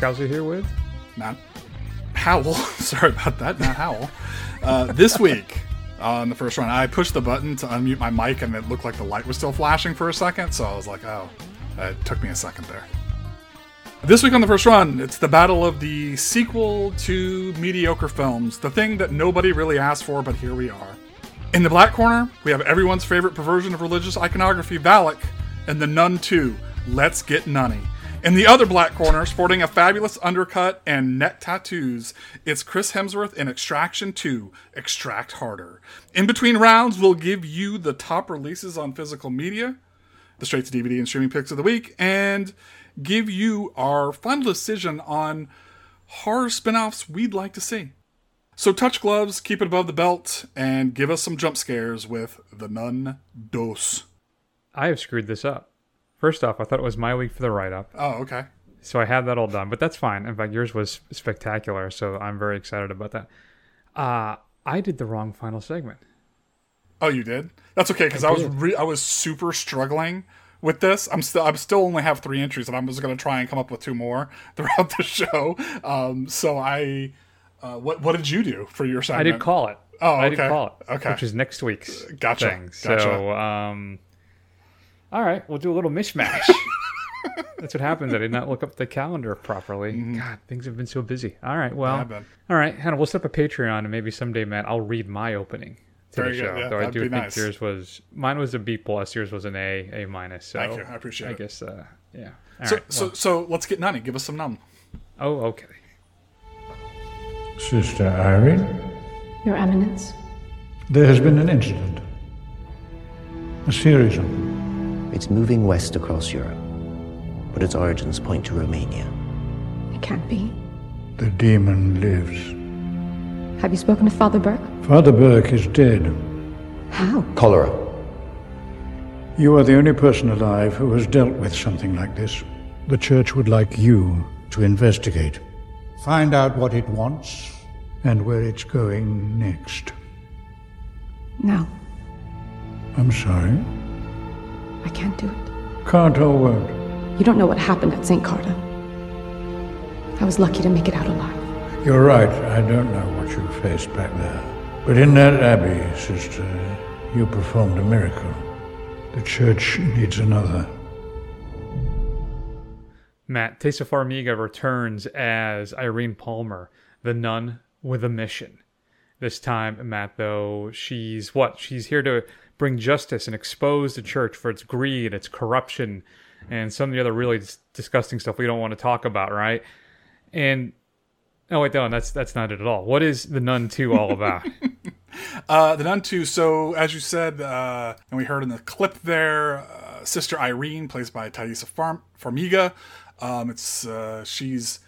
Scouser here with Matt Howell. Sorry about that, Matt Howell. Uh, this week on the first run, I pushed the button to unmute my mic, and it looked like the light was still flashing for a second. So I was like, "Oh, it took me a second there." This week on the first run, it's the battle of the sequel to mediocre films, the thing that nobody really asked for, but here we are. In the black corner, we have everyone's favorite perversion of religious iconography, Valak, and The Nun 2, Let's Get Nunny. In the other black corner, sporting a fabulous undercut and neck tattoos, it's Chris Hemsworth in Extraction 2, Extract Harder. In between rounds, we'll give you the top releases on physical media, the straight to DVD and streaming picks of the week, and give you our final decision on horror spin offs we'd like to see. So touch gloves, keep it above the belt, and give us some jump scares with The Nun Dos. I have screwed this up. First off, I thought it was my week for the write up. Oh, okay. So I had that all done, but that's fine. In fact, yours was spectacular, so I'm very excited about that. Uh, I did the wrong final segment. Oh, you did? That's okay because I, I, was re- I was super struggling with this. I'm still I'm still only have three entries, and I'm just going to try and come up with two more throughout the show. Um, so I, uh, what what did you do for your segment? I did call it. Oh, okay. I did call it. Okay, which is next week's gotcha. thing. Gotcha. So, um, all right, we'll do a little mishmash. That's what happens. I did not look up the calendar properly. Mm-hmm. God, things have been so busy. All right, well, all right, Hannah, we'll set up a Patreon, and maybe someday, Matt, I'll read my opening to Very the show. Good. Yeah, Though I do think nice. yours was mine was a B plus, yours was an A, A minus. So Thank you, I appreciate I it. guess, uh, yeah. All so, right, so, well. so let's get nutty. Give us some num. Oh, okay. Sister Irene, Your Eminence. there has been an incident. A serious one. It's moving west across Europe, but its origins point to Romania. It can't be. The demon lives. Have you spoken to Father Burke? Father Burke is dead. How? Cholera. You are the only person alive who has dealt with something like this. The church would like you to investigate. Find out what it wants and where it's going next. No, I'm sorry. I can't do it. Can't or won't. You don't know what happened at St. Carta. I was lucky to make it out alive. You're right. I don't know what you faced back there. But in that abbey, sister, you performed a miracle. The church needs another. Matt, Taissa Farmiga returns as Irene Palmer, the nun with a mission. This time, Matt, though, she's what? She's here to bring justice and expose the church for its greed, its corruption, and some of the other really dis- disgusting stuff we don't want to talk about, right? And oh wait, no, that's that's not it at all. What is the Nun Two all about? Uh, the Nun 2, so as you said, uh, and we heard in the clip there, uh, Sister Irene, plays by Taissa Farm- Farmiga. Um, it's uh, she's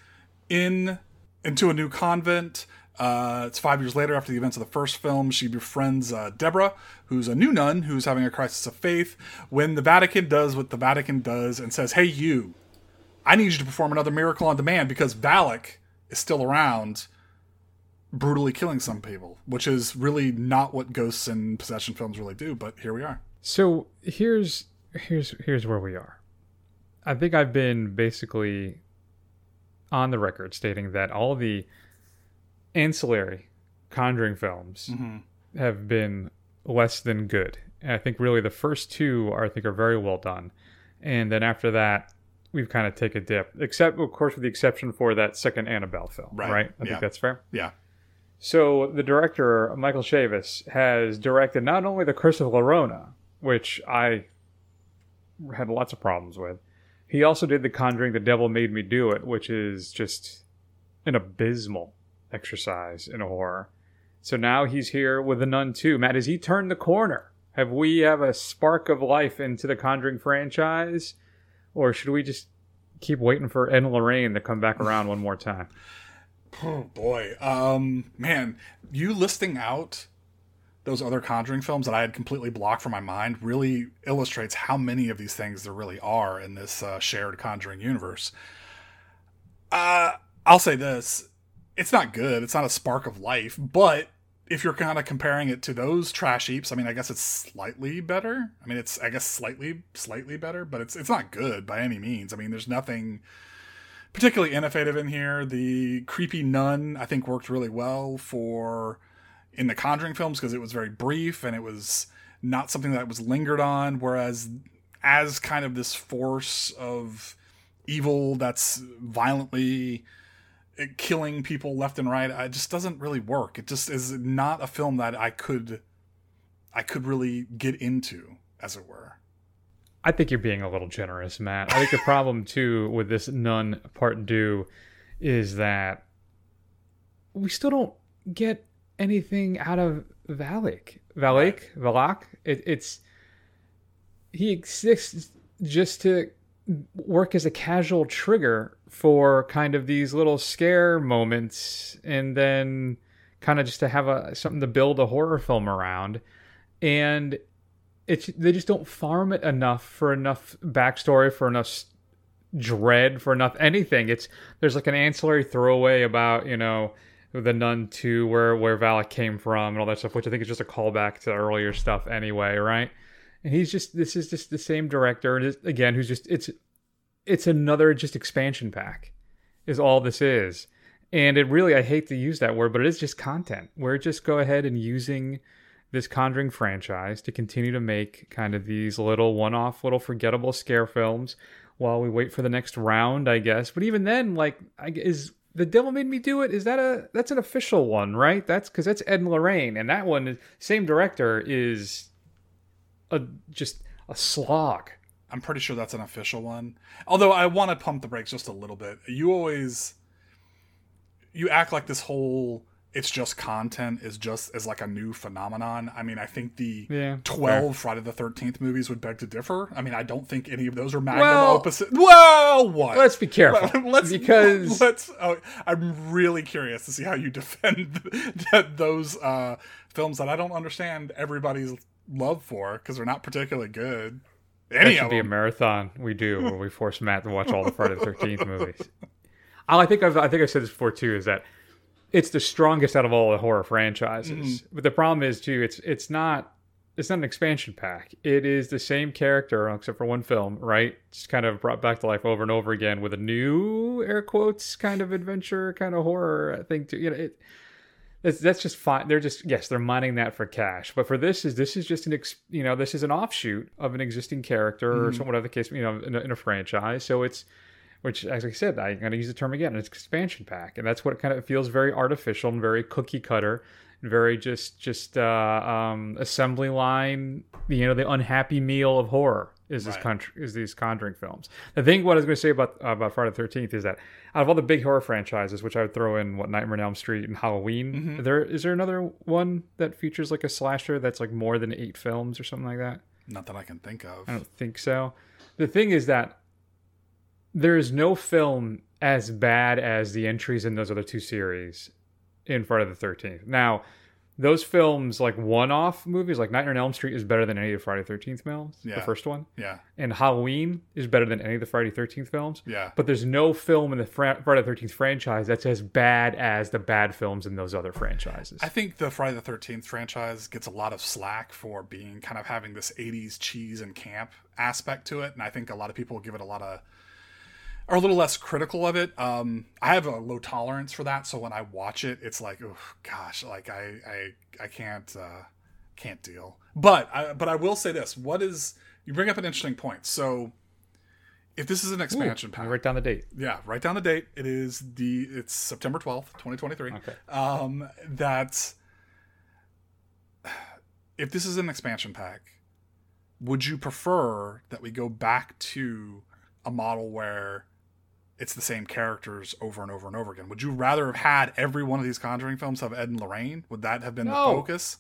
in into a new convent. Uh, it's five years later after the events of the first film. She befriends uh, Deborah, who's a new nun who's having a crisis of faith. When the Vatican does what the Vatican does and says, "Hey, you, I need you to perform another miracle on demand because Valak is still around." brutally killing some people, which is really not what ghosts and possession films really do. But here we are. So here's here's here's where we are. I think I've been basically on the record stating that all the ancillary Conjuring films mm-hmm. have been less than good. And I think really the first two are I think are very well done, and then after that we've kind of take a dip. Except of course with the exception for that second Annabelle film, Right. right? I Yeah. think that's fair. Yeah. So the director Michael Chaves has directed not only The Curse of La Llorona, which I had lots of problems with. He also did The Conjuring: The Devil Made Me Do It, which is just an abysmal exercise in horror. So now he's here with The Nun too. Matt, has he turned the corner? Have we have a spark of life into the Conjuring franchise, or should we just keep waiting for Ed and Lorraine to come back around one more time? Oh boy, um, man, you listing out those other Conjuring films that I had completely blocked from my mind really illustrates how many of these things there really are in this uh, shared Conjuring universe. Uh, I'll say this: it's not good. It's not a spark of life, but if you're kind of comparing it to those trash heaps, I mean, I guess it's slightly better. I mean, it's I guess slightly slightly better, but it's it's not good by any means. I mean, there's nothing particularly innovative in here. The creepy nun, I think, worked really well for in the Conjuring films because it was very brief and it was not something that was lingered on. Whereas, as kind of this force of evil that's violently killing people left and right, uh, it just doesn't really work. It just is not a film that I could, I could really get into, as it were. I think you're being a little generous, Matt. I think the problem too with this Nun Part Two is that we still don't get anything out of Valak. Valak, Valak. It, it's he exists just to work as a casual trigger for kind of these little scare moments, and then kind of just to have a something to build a horror film around. And it's they just don't farm it enough for enough backstory for enough dread for enough anything it's there's like an ancillary throwaway about you know the nun 2 where where valak came from and all that stuff which i think is just a callback to earlier stuff anyway right and he's just this is just the same director and again who's just it's it's another just expansion pack is all this is and it really i hate to use that word but it is just content we're just go ahead and using this Conjuring franchise to continue to make kind of these little one off, little forgettable scare films while we wait for the next round, I guess. But even then, like, is the Devil Made Me Do It? Is that a that's an official one, right? That's because that's Ed and Lorraine, and that one, same director, is a just a slog. I'm pretty sure that's an official one. Although I want to pump the brakes just a little bit. You always you act like this whole it's just content is just is like a new phenomenon. I mean, I think the Yeah, twelve fair. Friday the Thirteenth movies would beg to differ. I mean, I don't think any of those are magnum Well- opus. Well, what? Let's be careful let's because let's. Oh, I'm really curious to see how you defend that, those uh, films that I don't understand everybody's love for because they're not particularly good. That should be a marathon we do where we force Matt to watch all the Friday the Thirteenth movies. Oh, I think I've I think I said this before too. Is that it's the strongest out of all the horror franchises. But the problem is too, it's it's not it's not an expansion pack. It is the same character except for one film, right? Just kind of brought back to life over and over again with a new air quotes kind of adventure, kind of horror thing. To you know, it that's, that's just fine. They're just yes, they're mining that for cash. But for this is this is just an ex, you know this is an offshoot of an existing character or some whatever the case you know in a, in a franchise. So it's which, as I said, I'm going to use the term again. It's expansion pack, and that's what kind of feels very artificial and very cookie cutter, and very just just uh, um, assembly line. You know, the unhappy meal of horror is this country is these Conjuring films. The thing, what I was going to say about uh, about Friday the Thirteenth is that out of all the big horror franchises, which I would throw in what Nightmare on Elm Street and Halloween, there is there another one that features like a slasher that's like more than eight films or something like that. Not that I can think of. I don't think so. The thing is that there is no film as bad as the entries in those other two series in Friday the Thirteenth. Now, those films, like one-off movies, like Nightmare on Elm Street, is better than any of the Friday Thirteenth films. Yeah. The first one, Yeah, and Halloween is better than any of the Friday Thirteenth films. yeah. But there's no film in the Fra- Friday Thirteenth franchise that's as bad as the bad films in those other franchises. I think the Friday the Thirteenth franchise gets a lot of slack for being kind of having this '80s cheese and camp aspect to it, and I think a lot of people give it a lot of are a little less critical of it. Um, I have a low tolerance for that, so when I watch it, it's like, oh gosh, like I I I can't uh, can't deal. But I, but I will say this: what is you bring up an interesting point. So if this is an expansion let pack, write down the date. yeah, write down the date. It is the it's September twelfth, twenty twenty three. Okay. Um, that if this is an expansion pack, would you prefer that we go back to a model where it's the same characters over and over and over again? Would you rather have had every one of these Conjuring films have Ed and Lorraine? Would that have been No. the focus?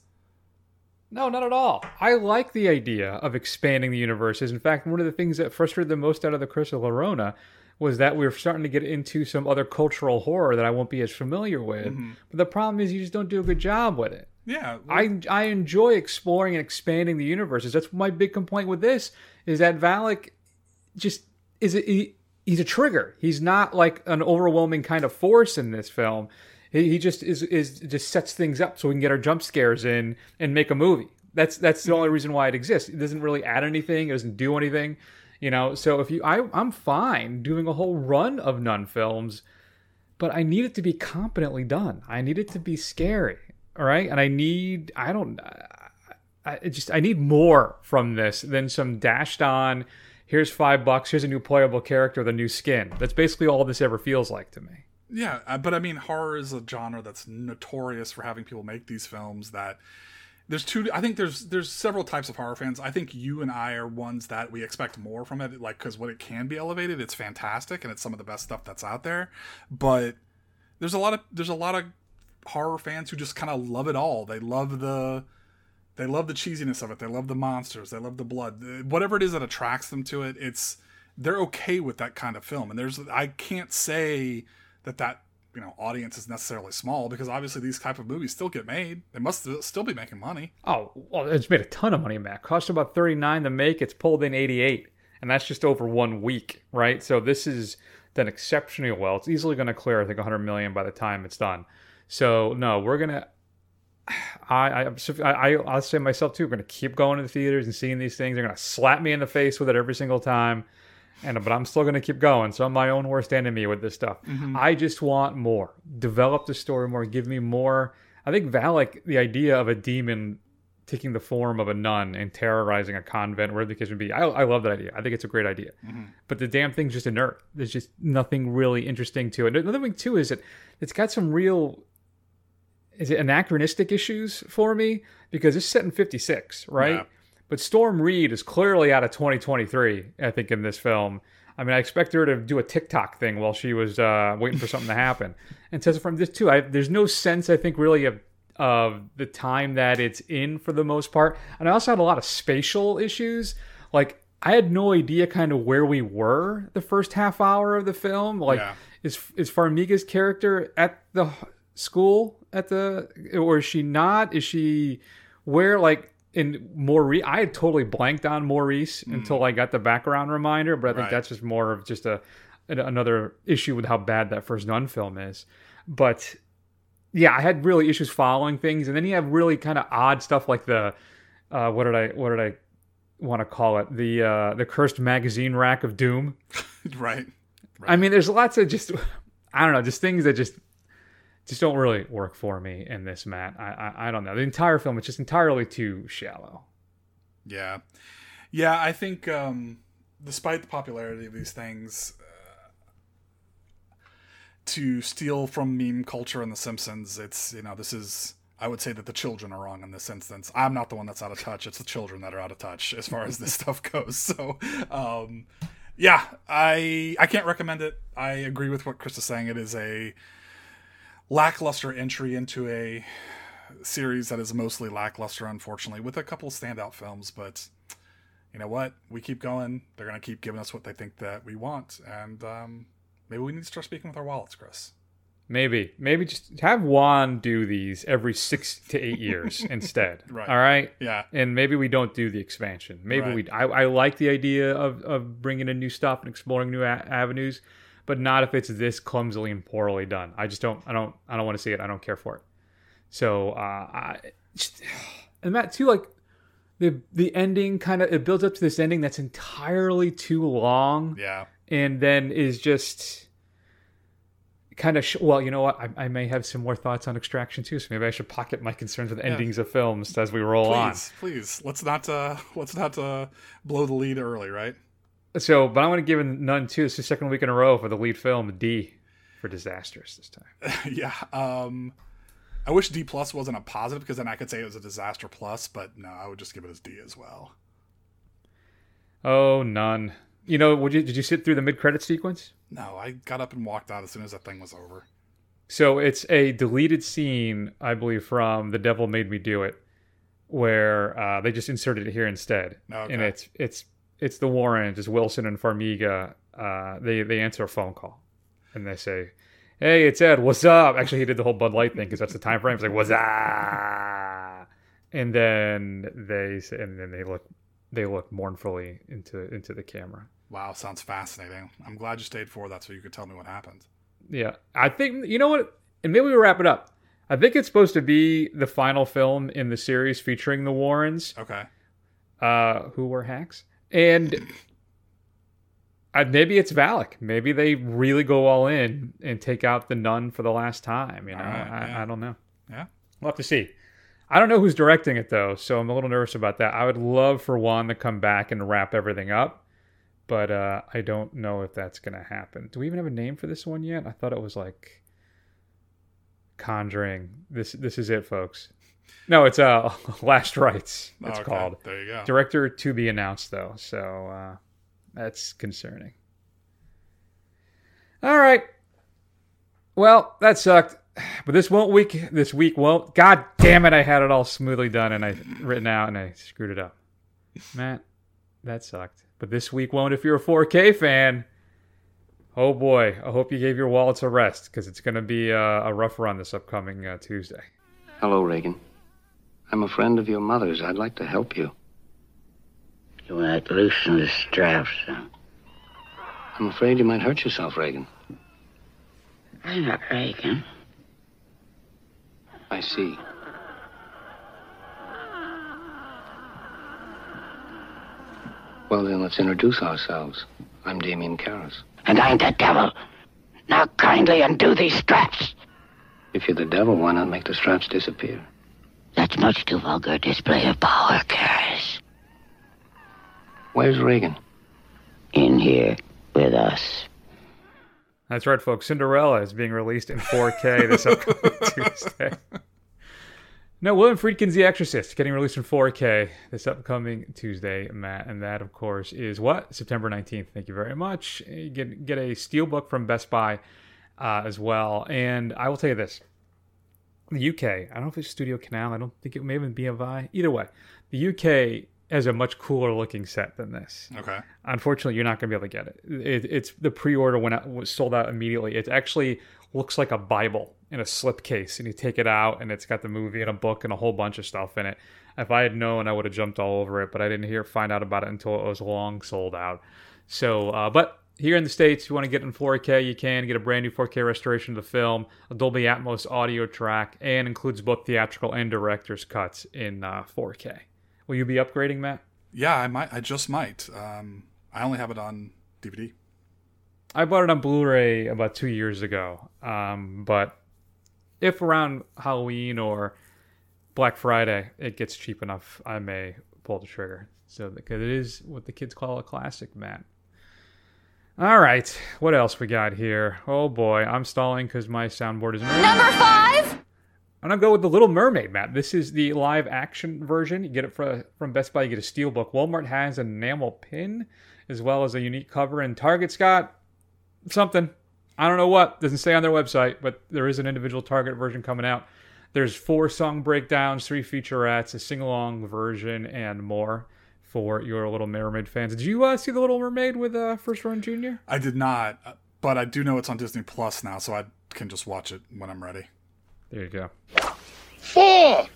No, not at all. I like the idea of expanding the universes. In fact, one of the things that frustrated the most out of the Curse of La Llorona was that we were starting to get into some other cultural horror that I won't be as familiar with. Mm-hmm. But the problem is you just don't do a good job with it. Yeah, I I enjoy exploring and expanding the universes. That's my big complaint with this is that Valak just is he, he's a trigger. He's not like an overwhelming kind of force in this film. He, he just is is just sets things up so we can get our jump scares in and make a movie. That's that's the only reason why it exists. It doesn't really add anything. It doesn't do anything. You know, so if you, I, I'm fine doing a whole run of nun films, but I need it to be competently done. I need it to be scary, all right? And I need, I don't, I I just, I need more from this than some dashed on. Here's five bucks. Here's a new playable character the new skin. That's basically all this ever feels like to me. Yeah, uh, but I mean, horror is a genre that's notorious for having people make these films that there's two i think there's there's several types of horror fans i think you and i are ones that we expect more from it like because when it can be elevated it's fantastic and it's some of the best stuff that's out there but there's a lot of there's a lot of horror fans who just kind of love it all they love the they love the cheesiness of it they love the monsters they love the blood Uh, whatever it is that attracts them to it it's they're okay with that kind of film and there's i can't say that that you know audience is necessarily small because obviously these type of movies still get made they must still be making money Oh, well, it's made a ton of money, Matt. Cost about 39 to make. It's pulled in 88. And that's just over one week, right? So this is done exceptionally well. It's easily going to clear, I think, 100 million by the time it's done. So, no, we're going to. I, I, I, I'll say myself too. Going to keep going to the theaters and seeing these things. They're going to slap me in the face with it every single time, and but I'm still going to keep going. So I'm my own worst enemy with this stuff. Mm-hmm. I just want more. Develop the story more. Give me more. I think Valak, the idea of a demon taking the form of a nun and terrorizing a convent, wherever the case may be, I, I love that idea. I think it's a great idea. Mm-hmm. But the damn thing's just inert. There's just nothing really interesting to it. Another thing too is that it's got some real is it anachronistic issues for me? Because it's set in 56 right? Yeah. but Storm Reid is clearly out of 2023 i think in this film. I mean i expect her to do a tiktok thing while she was uh, waiting for something to happen. And Taissa from this too I, there's no sense i think really of of the time that it's in for the most part. And i also had a lot of spatial issues. Like i had no idea kind of where we were the first half hour of the film. Like Yeah. is is Farmiga's character at the school at the or is she not? Is she where like in Maurice? I had totally blanked on Maurice until I got the background reminder, but I think Mm. Right. that's just more of just a another issue with how bad that first Nun film is. But yeah, I had really issues following things, and then you have really kind of odd stuff like the uh, what did I what did I want to call it the uh, the cursed magazine rack of doom. right I mean, there's lots of just I don't know, just things that just just don't really work for me in this, Matt. I I, I don't know. The entire film is just entirely too shallow. Yeah, yeah. I think, um, despite the popularity of these things, uh, to steal from meme culture and The Simpsons, it's you know this is. I would say that the children are wrong in this instance. I'm not the one that's out of touch. It's the children that are out of touch as far as this stuff goes. So, um, yeah, I I can't recommend it. I agree with what Chris is saying. It is a lackluster entry into a series that is mostly lackluster, unfortunately, with a couple standout films. But you know what? We keep going. They're going to keep giving us what they think that we want, and um, maybe we need to start speaking with our wallets, Chris. Maybe, maybe just have Juan do these every six to eight years instead. Right. All right. Yeah, And maybe we don't do the expansion. Maybe Right. we. I, I like the idea of, of bringing in new stuff and exploring new a- avenues, but not if it's this clumsily and poorly done. I just don't. I don't. I don't want to see it. I don't care for it. So, uh, I just, and that too, like the the ending kind of it builds up to this ending that's entirely too long, yeah, and then is just kind of sh- well you know what I, I may have some more thoughts on extraction too so maybe i should pocket my concerns with endings of films as we roll on please, please, let's not uh, let's not uh, blow the lead early, right? So, but I want to give it none too. It's the second week in a row for the lead film, D, for disastrous this time. yeah. Um, I wish D plus wasn't a positive because then I could say it was a disaster plus, but no, I would just give it as D as well. Oh, none. You know, would you did you sit through the mid credit sequence? No, I got up and walked out as soon as that thing was over. So it's a deleted scene, I believe, from The Devil Made Me Do It, where uh, they just inserted it here instead, Okay. and it's it's it's the Warrens, it's Wilson and Farmiga. Uh, they they answer a phone call, and they say, "Hey, it's Ed. What's up?" Actually, he did the whole Bud Light thing because that's the time frame. It's like, "What's up?" And then they say, and then they look they look mournfully into into the camera. Wow, sounds fascinating. I'm glad you stayed for that so you could tell me what happened. Yeah, I think you know what, and maybe we wrap it up. I think it's supposed to be the final film in the series featuring the Warrens, Okay. uh, who were hacks, and Uh, maybe it's Valak. Maybe they really go all in and take out the nun for the last time. You know, right, I, yeah. I don't know. Yeah. We'll have to see. I don't know who's directing it though, so I'm a little nervous about that. I would love for Juan to come back and wrap everything up, but uh, I don't know if that's gonna happen. Do we even have a name for this one yet? I thought it was like Conjuring. This this is it, folks. No, it's uh Last Rites. It's Okay, called. There you go. Director to be announced though, so uh, that's concerning. All right. Well, that sucked. But this won't week this week won't God damn it, I had it all smoothly done and I written out and I screwed it up. Matt, that sucked. But this week won't if you're a 4K fan. Oh boy, I hope you gave your wallets a rest because it's going to be uh, a rough run this upcoming uh, Tuesday. Hello, Regan. I'm a friend of your mother's. I'd like to help you. You might loosen the straps. Huh? I'm afraid you might hurt yourself, Regan. I'm not Regan. I see. Well, then, let's introduce ourselves. I'm Damien Karras. And I'm the devil. Now kindly undo these straps. If you're the devil, why not make the straps disappear? That's much too vulgar a display of power, Karras. Where's Regan? In here with us. That's right, folks. Cinderella is being released in 4K this upcoming Tuesday. No, William Friedkin's The Exorcist getting released in 4K this upcoming Tuesday, Matt. And that, of course, is what? September 19th. Thank you very much. You get, get a steelbook from Best Buy uh, as well. And I will tell you this the UK, I don't know if it's Studio Canal, I don't think it may have been BFI. Either way, the UK has a much cooler looking set than this. Okay. Unfortunately, you're not going to be able to get it. it it's the pre-order went out, was sold out immediately. It actually looks like a Bible in a slipcase, and you take it out, and it's got the movie and a book and a whole bunch of stuff in it. If I had known, I would have jumped all over it, but I didn't hear find out about it until it was long sold out. So, uh, but here in the states, you want to get in 4K, you can get a brand new 4K restoration of the film, a Dolby Atmos audio track, and includes both theatrical and director's cuts in uh, 4K. Will you be upgrading, Matt? Yeah, I might. I just might. Um, I only have it on DVD. I bought it on Blu-ray about two years ago. Um, but if around Halloween or Black Friday it gets cheap enough, I may pull the trigger. So because it is what the kids call a classic, Matt. All right, what else we got here? Oh boy, I'm stalling because my soundboard isn't. Number five. I'm gonna go with the Little Mermaid, Matt. This is the live action version. You get it for, from Best Buy. You get a steelbook. Walmart has an enamel pin as well as a unique cover, and Target's got something. I don't know what. Doesn't say on their website, but there is an individual Target version coming out. There's four song breakdowns, three featurettes, a sing-along version, and more for your Little Mermaid fans. Did you uh, see the Little Mermaid with uh, First Run Junior? I did not, uh, but I do know it's on Disney Plus now, so I can just watch it when I'm ready. There you go. Four.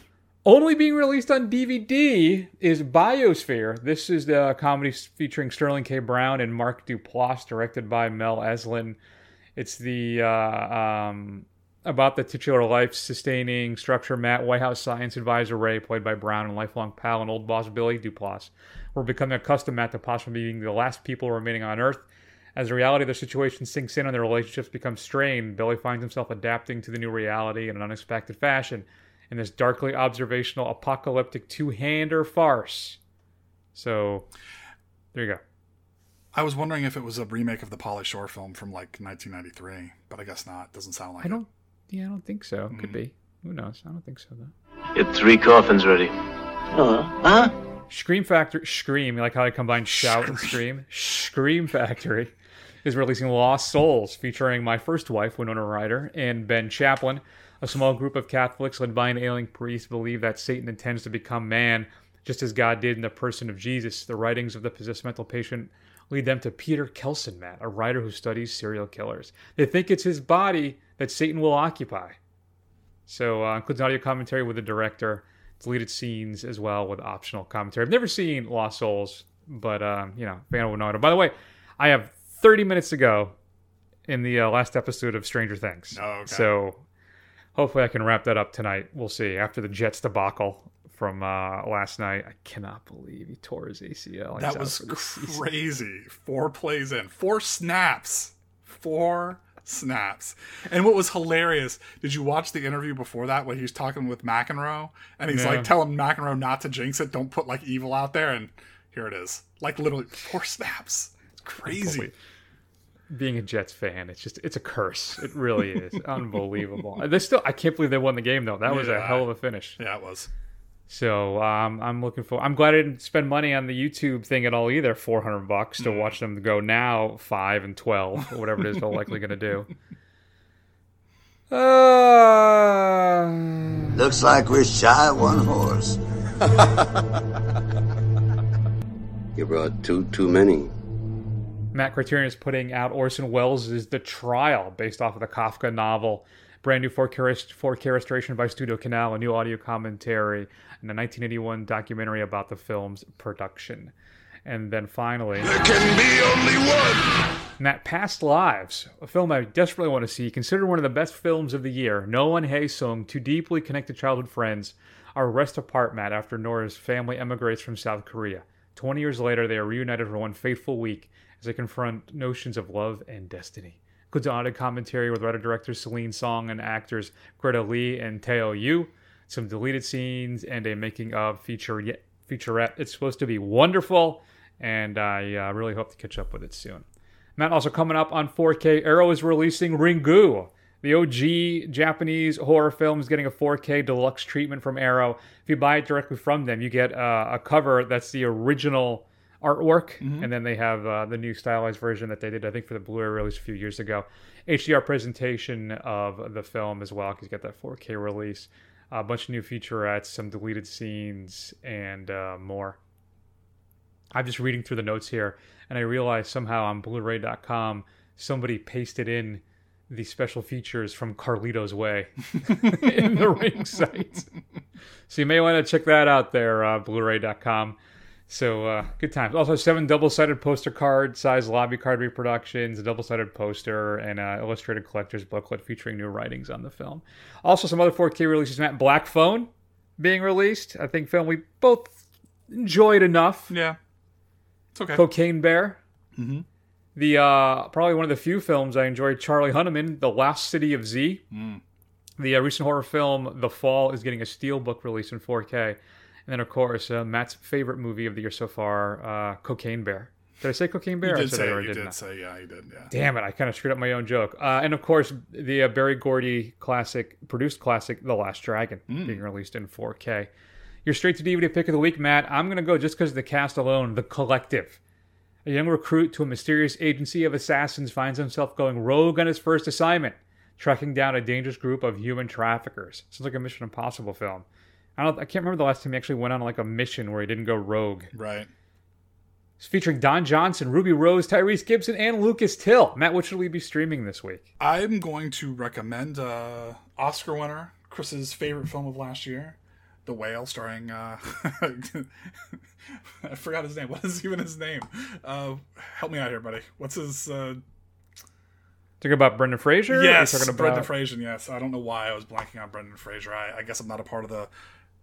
Only being released on DVD is Biosphere. This is the comedy featuring Sterling K. Brown and Mark Duplass, directed by Mel Eslyn. It's the uh, um, about the titular life-sustaining structure. Matt White House science advisor Ray, played by Brown, and lifelong pal and old boss Billy Duplass, were becoming accustomed Matt to possibly being the last people remaining on Earth. As the reality of their situation sinks in and their relationships become strained, Billy finds himself adapting to the new reality in an unexpected fashion in this darkly observational apocalyptic two-hander farce. So, there you go. I was wondering if it was a remake of the Pauly Shore film from like 1993, but I guess not. Doesn't sound like I don't. Yeah, I don't think so. Could mm-hmm. be. Who knows? I don't think so though. Get three coffins ready. Oh, huh? Scream Factory. Scream. You like how I combine shout and scream? Scream Factory is releasing Lost Souls, featuring my first wife, Winona Ryder, and Ben Chaplin. A small group of Catholics led by an ailing priest believe that Satan intends to become man, just as God did in the person of Jesus. The writings of the possessed mental patient lead them to Peter Kelson, Matt, a writer who studies serial killers. They think it's his body that Satan will occupy. So uh, includes audio commentary with the director, deleted scenes as well with optional commentary. I've never seen Lost Souls, but um, you know, fan of Winona. By the way, I have 30 minutes to go in the uh, last episode of Stranger Things. Oh, okay. So hopefully I can wrap that up tonight. We'll see after the Jets debacle from uh, last night. I cannot believe he tore his ACL. That was the season. crazy. Four plays in, four snaps, four snaps. And what was hilarious? Did you watch the interview before that when he was talking with McEnroe and he's Yeah. like telling McEnroe not to jinx it, don't put like evil out there, and here it is, like literally four snaps. It's crazy. Being a Jets fan, it's just it's a curse. It really is unbelievable. They still, I can't believe they won the game though. That was a hell of a finish. Yeah, it was. So um, I'm looking for. I'm glad I didn't spend money on the YouTube thing at all either. Four hundred bucks to watch them go now five and twelve or whatever it is they're likely going to do. Uh, Looks like we're shy one horse. You brought two too many. Matt Criterion is putting out Orson Welles' The Trial, based off of the Kafka novel. Brand new 4K, 4K restoration by Studio Canal, a new audio commentary, and a 1981 documentary about the film's production. And then finally, There can be only one. Matt, Past Lives, a film I desperately want to see, considered one of the best films of the year. No one Hae Sung, two deeply connected childhood friends, are rest apart, Matt, after Nora's family emigrates from South Korea. Twenty years later, they are reunited for one fateful week as they confront notions of love and destiny. Includes an audio commentary with writer-director Celine Song and actors Greta Lee and Teo Yoo, some deleted scenes, and a making-of feature featurette. It's supposed to be wonderful, and I uh, really hope to catch up with it soon. Matt, also coming up on 4K, Arrow is releasing Ringu. The OG Japanese horror film is getting a 4K deluxe treatment from Arrow. If you buy it directly from them, you get uh, a cover that's the original artwork, and then they have uh, the new stylized version that they did, I think, for the Blu-ray release a few years ago. HDR presentation of the film as well, because you get that 4K release. A bunch of new featurettes, some deleted scenes, and uh, more. I'm just reading through the notes here, and I realized somehow on Blu-ray.com somebody pasted in the special features from Carlito's Way in the ring site. So you may want to check that out there, uh, Blu-ray.com. So uh, good times. Also, seven double-sided poster card size lobby card reproductions, a double-sided poster, and uh, illustrated collector's booklet featuring new writings on the film. Also, some other 4K releases. Matt Black Phone being released. I think film we both enjoyed enough. Yeah, it's okay. Cocaine Bear. Mm-hmm. The uh, probably one of the few films I enjoyed. Charlie Hunnam, The Lost City of Z. Mm. The uh, recent horror film The Fall is getting a steelbook release in 4K. And then, of course, uh, Matt's favorite movie of the year so far, uh, Cocaine Bear. Did I say Cocaine Bear? You I did say, you didn't did I? say, yeah, you did, yeah. Damn it! I kind of screwed up my own joke. Uh, and of course, the uh, Berry Gordy classic, produced classic, The Last Dragon, Hmm. being released in 4K. Your straight to DVD pick of the week, Matt. I'm gonna go just because of the cast alone. The Collective. A young recruit to a mysterious agency of assassins finds himself going rogue on his first assignment, tracking down a dangerous group of human traffickers. Sounds like a Mission Impossible film. I don't. I can't remember the last time he actually went on like a mission where he didn't go rogue. Right. It's featuring Don Johnson, Ruby Rose, Tyrese Gibson, and Lucas Till. Matt, what should we be streaming this week? I'm going to recommend uh, Oscar winner, Chris's favorite film of last year, The Whale, starring. Uh, I forgot his name. What is even his name? Uh, help me out here, buddy. What's his. Uh, Talking about Brendan Fraser? Yes, talking about Brendan Fraser. Yes, I don't know why I was blanking on Brendan Fraser. I, I guess I'm not a part of the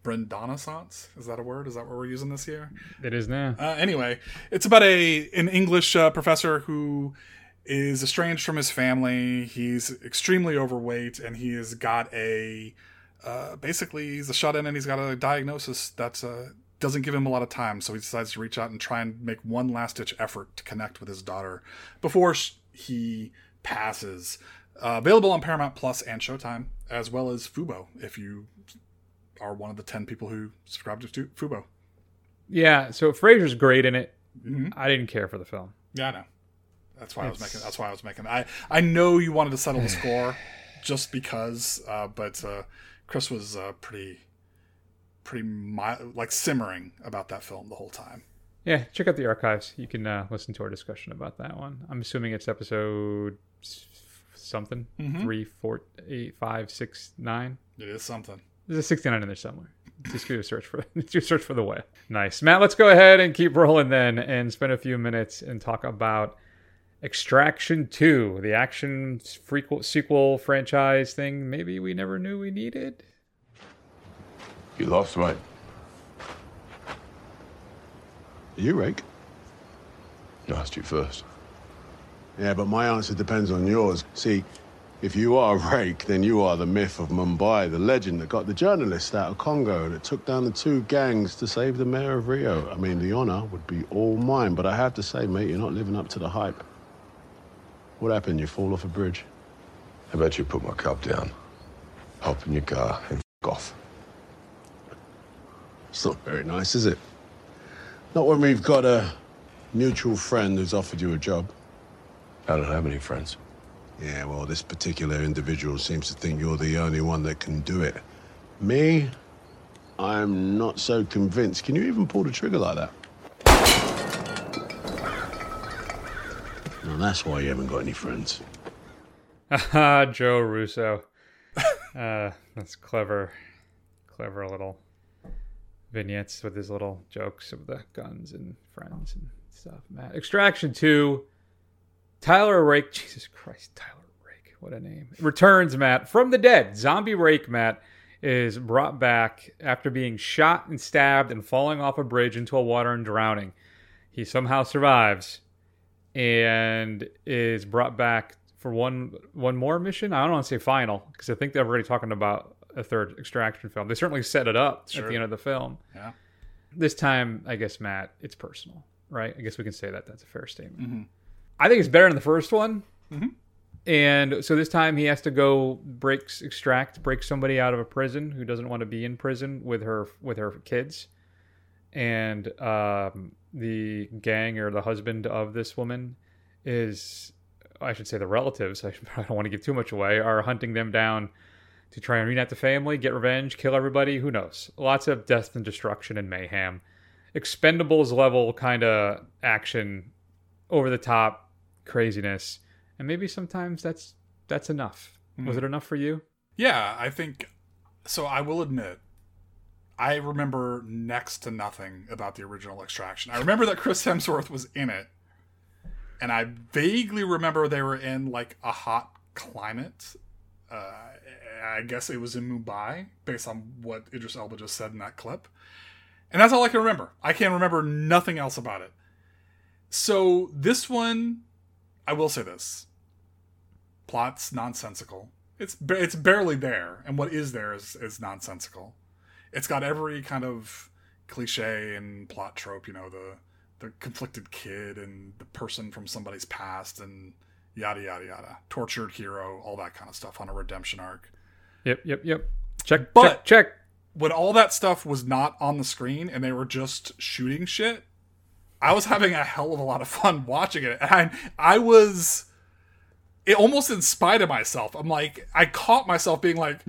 Brendanisance. Is that a word? Is that what we're using this year? It is now. Uh, anyway, it's about a an English uh, professor who is estranged from his family. He's extremely overweight, and he has got a uh, basically he's a shut in, and he's got a diagnosis that uh, doesn't give him a lot of time. So he decides to reach out and try and make one last ditch effort to connect with his daughter before sh- he passes. Uh, available on Paramount Plus and Showtime, as well as Fubo, if you are one of the ten people who subscribed to Fubo. Yeah, so Fraser's great in it. Mhm. I didn't care for the film. Yeah, I know. That's why I was making. That's why I was making. I I know you wanted to settle the score, just because. Uh, but uh, Chris was uh, pretty, pretty mi- like simmering about that film the whole time. Yeah, check out the archives. You can uh, listen to our discussion about that one. I'm assuming it's episode something Mhm. three, four, eight, five, six, nine. It is something. There's a 69 in there somewhere. Just do a search for do a search for the way. Nice, Matt. Let's go ahead and keep rolling then, and spend a few minutes and talk about Extraction 2, the action frequel- sequel franchise thing maybe we never knew we needed. You lost mine. You, Rake? I asked you first. Yeah, but my answer depends on yours. See, if you are Rake, then you are the myth of Mumbai, the legend that got the journalist out of Congo that took down the two gangs to save the mayor of Rio. I mean, the honor would be all mine, but I have to say, mate, you're not living up to the hype. What happened? You fall off a bridge? How about you put my cup down, hop in your car, and f off? It's not very nice, is it? Not when we've got a mutual friend who's offered you a job. I don't have any friends. Yeah, well, this particular individual seems to think you're the only one that can do it. Me, I'm not so convinced. Can you even pull the trigger like that? Now that's why you haven't got any friends. Haha, Joe Russo. uh, that's clever, clever little vignettes with his little jokes of the guns and friends and stuff. Matt, Extraction Two. Tyler Rake, Jesus Christ, Tyler Rake, what a name. Returns Matt from the dead. Zombie Rake Matt is brought back after being shot and stabbed and falling off a bridge into a water and drowning. He somehow survives and is brought back for one one more mission. I don't want to say final because I think they're already talking about a third extraction film. They certainly set it up Sure. at the end of the film. Yeah. This time, I guess Matt, it's personal, right? I guess we can say that. That's a fair statement. Mhm. I think it's better than the first one. Mhm. And so this time he has to go break extract break somebody out of a prison who doesn't want to be in prison with her with her kids, and um, the gang or the husband of this woman is I should say the relatives. I, should, I don't want to give too much away. Are hunting them down to try and reunite the family, get revenge, kill everybody. Who knows? Lots of death and destruction and mayhem. Expendables level kind of action, over the top craziness, and maybe sometimes that's that's enough. Was Mhm. it enough for you? Yeah, I think so. I will admit, I remember next to nothing about the original Extraction. I remember that Chris Hemsworth was in it, and I vaguely remember they were in like a hot climate. Uh, I guess it was in Mumbai, based on what Idris Elba just said in that clip. And that's all I can remember. I can remember nothing else about it. So this one, I will say this: plot's nonsensical. It's it's barely there, and what is there is is nonsensical. It's got every kind of cliche and plot trope. You know, the the conflicted kid and the person from somebody's past, and yada yada yada. Tortured hero, all that kind of stuff on a redemption arc. Yep, yep, yep. Check, But check, check. when all that stuff was not on the screen and they were just shooting shit, I was having a hell of a lot of fun watching it. And I, I was, it almost in spite of myself. I'm like, I caught myself being like,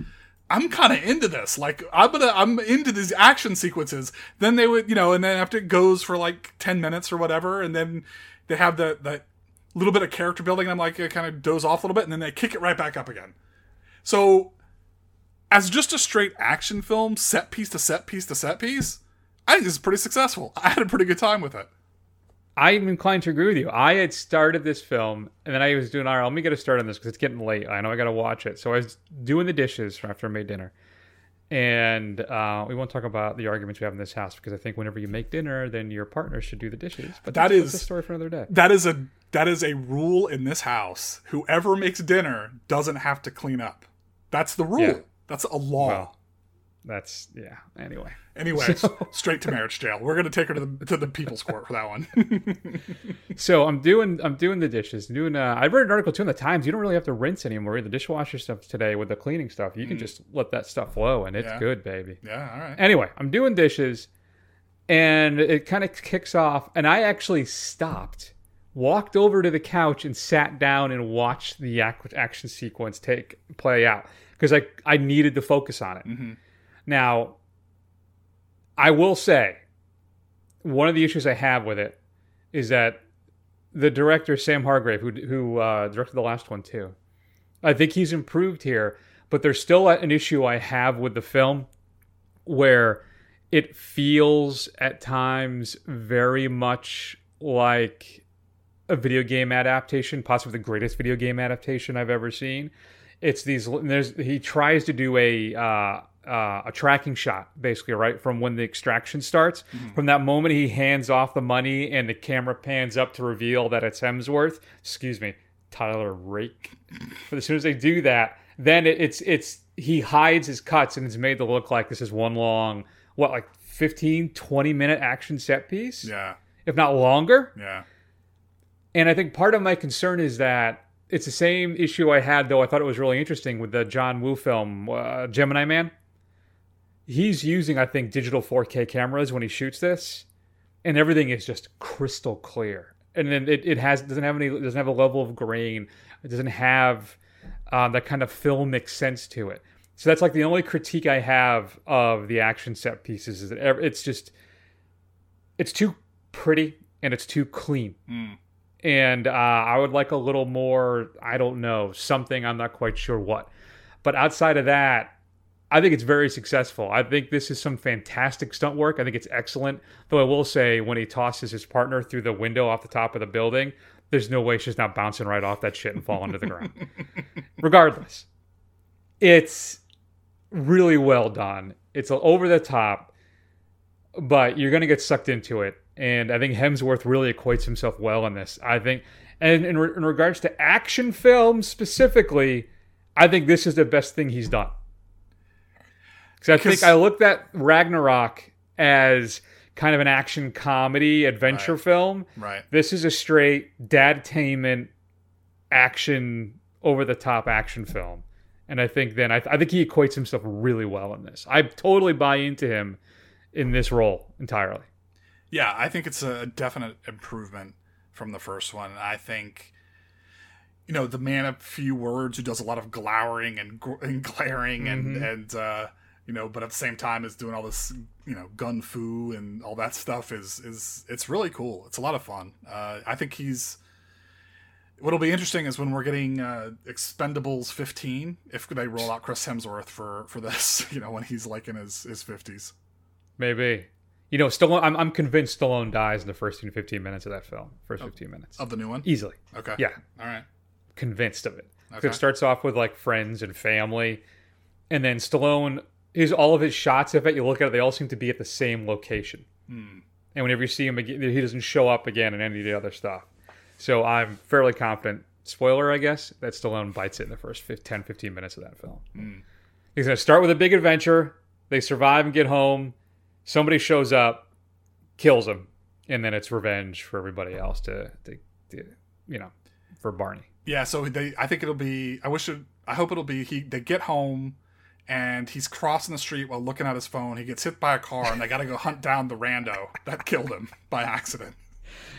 I'm kind of into this. Like, I'm gonna, I'm into these action sequences. Then they would, you know, and then after it goes for like 10 minutes or whatever, and then they have that, that little bit of character building, and I'm like, I kind of doze off a little bit, and then they kick it right back up again. So as just a straight action film, set piece to set piece to set piece, I think this is pretty successful. I had a pretty good time with it. I'm inclined to agree with you. I had started this film, and then I was doing, all right, let me get a start on this because it's getting late. I know I got to watch it. So I was doing the dishes after I made dinner. And uh, we won't talk about the arguments we have in this house because I think whenever you make dinner, then your partner should do the dishes. But That that's, that's a story for another day. That is a that is a rule in this house. Whoever makes dinner doesn't have to clean up. That's the rule. Yeah. That's a law. Well, that's, yeah. Anyway. anyway, So- straight to marriage jail. We're gonna take her to the to the people's court for that one. So I'm doing I'm doing the dishes. Doing uh, I read an article too in the Times. You don't really have to rinse anymore. The dishwasher stuff today with the cleaning stuff. You can Mm. just let that stuff flow, and it's Yeah. good, baby. yeah, all right. Anyway, I'm doing dishes, and it kind of kicks off, and I actually stopped, walked over to the couch, and sat down and watched the action sequence take play out because I I needed to focus on it. Mhm. Now, I will say, one of the issues I have with it is that the director Sam Hargrave, who who uh, directed the last one too, I think he's improved here. But there's still an issue I have with the film where it feels at times very much like a video game adaptation, possibly the greatest video game adaptation I've ever seen. It's these. There's he tries to do a uh, uh, a tracking shot, basically, right from when the extraction starts. From that moment he hands off the money and the camera pans up to reveal that it's Hemsworth. Excuse me, Tyler Rake. But as soon as they do that, then it, it's it's he hides his cuts and it's made to look like this is one long what like 15 20 minute action set piece Yeah. if not longer Yeah. and I think part of my concern is that it's the same issue I had, though I thought it was really interesting with the John Woo film, uh, Gemini Man. He's using, I think, digital 4K cameras when he shoots this, and everything is just crystal clear. And then it, it has doesn't have any doesn't have a level of grain. It doesn't have um, that kind of filmic sense to it. So that's like the only critique I have of the action set pieces is that it's just it's too pretty and it's too clean Mm. and uh, I would like a little more. I don't know something. I'm not quite sure what, but outside of that, I think it's very successful. I think this is some fantastic stunt work. I think it's excellent. Though I will say, when he tosses his partner through the window off the top of the building, there's no way she's not bouncing right off that shit and falling to the ground. Regardless, it's really well done. It's over the top, but you're going to get sucked into it. And I think Hemsworth really equates himself well in this. I think, and in, re- in regards to action films specifically, I think this is the best thing he's done. Because I think I looked at Ragnarok as kind of an action comedy adventure Right. film. Right. This is a straight dadtainment action, over the top action film. And I think then I, I think he equates himself really well in this. I totally buy into him in this role entirely. Yeah, I think it's a definite improvement from the first one. I think, you know, the man of few words who does a lot of glowering and, gr- and glaring and Mhm. and uh, you know, but at the same time is doing all this, you know, gun fu and all that stuff is is it's really cool. It's a lot of fun. Uh, I think he's. What'll be interesting is when we're getting uh, Expendables 15, if they roll out Chris Hemsworth for for this, you know, when he's like in his his 50s. Maybe. You know, Stallone. I'm, I'm convinced Stallone dies in the first 15 minutes of that film. First 15 minutes Of the new one? easily. Okay. Yeah, All right. convinced of it. Okay. It starts off with like friends and family, and then Stallone. His all of his shots of it. You look at it; they all seem to be at the same location. Hmm. And whenever you see him again, he doesn't show up again in any of the other stuff. So I'm fairly confident. Spoiler, I guess, that Stallone bites it in the first 15, 10, 15 minutes of that film. Hmm. He's going to start with a big adventure. They survive and get home. Somebody shows up, kills him, and then it's revenge for everybody else to, to, to you know, for Barney. Yeah, so they I think it'll be I wish it I hope it'll be he they get home and he's crossing the street while looking at his phone. He gets hit by a car and they got to go hunt down the rando that killed him by accident.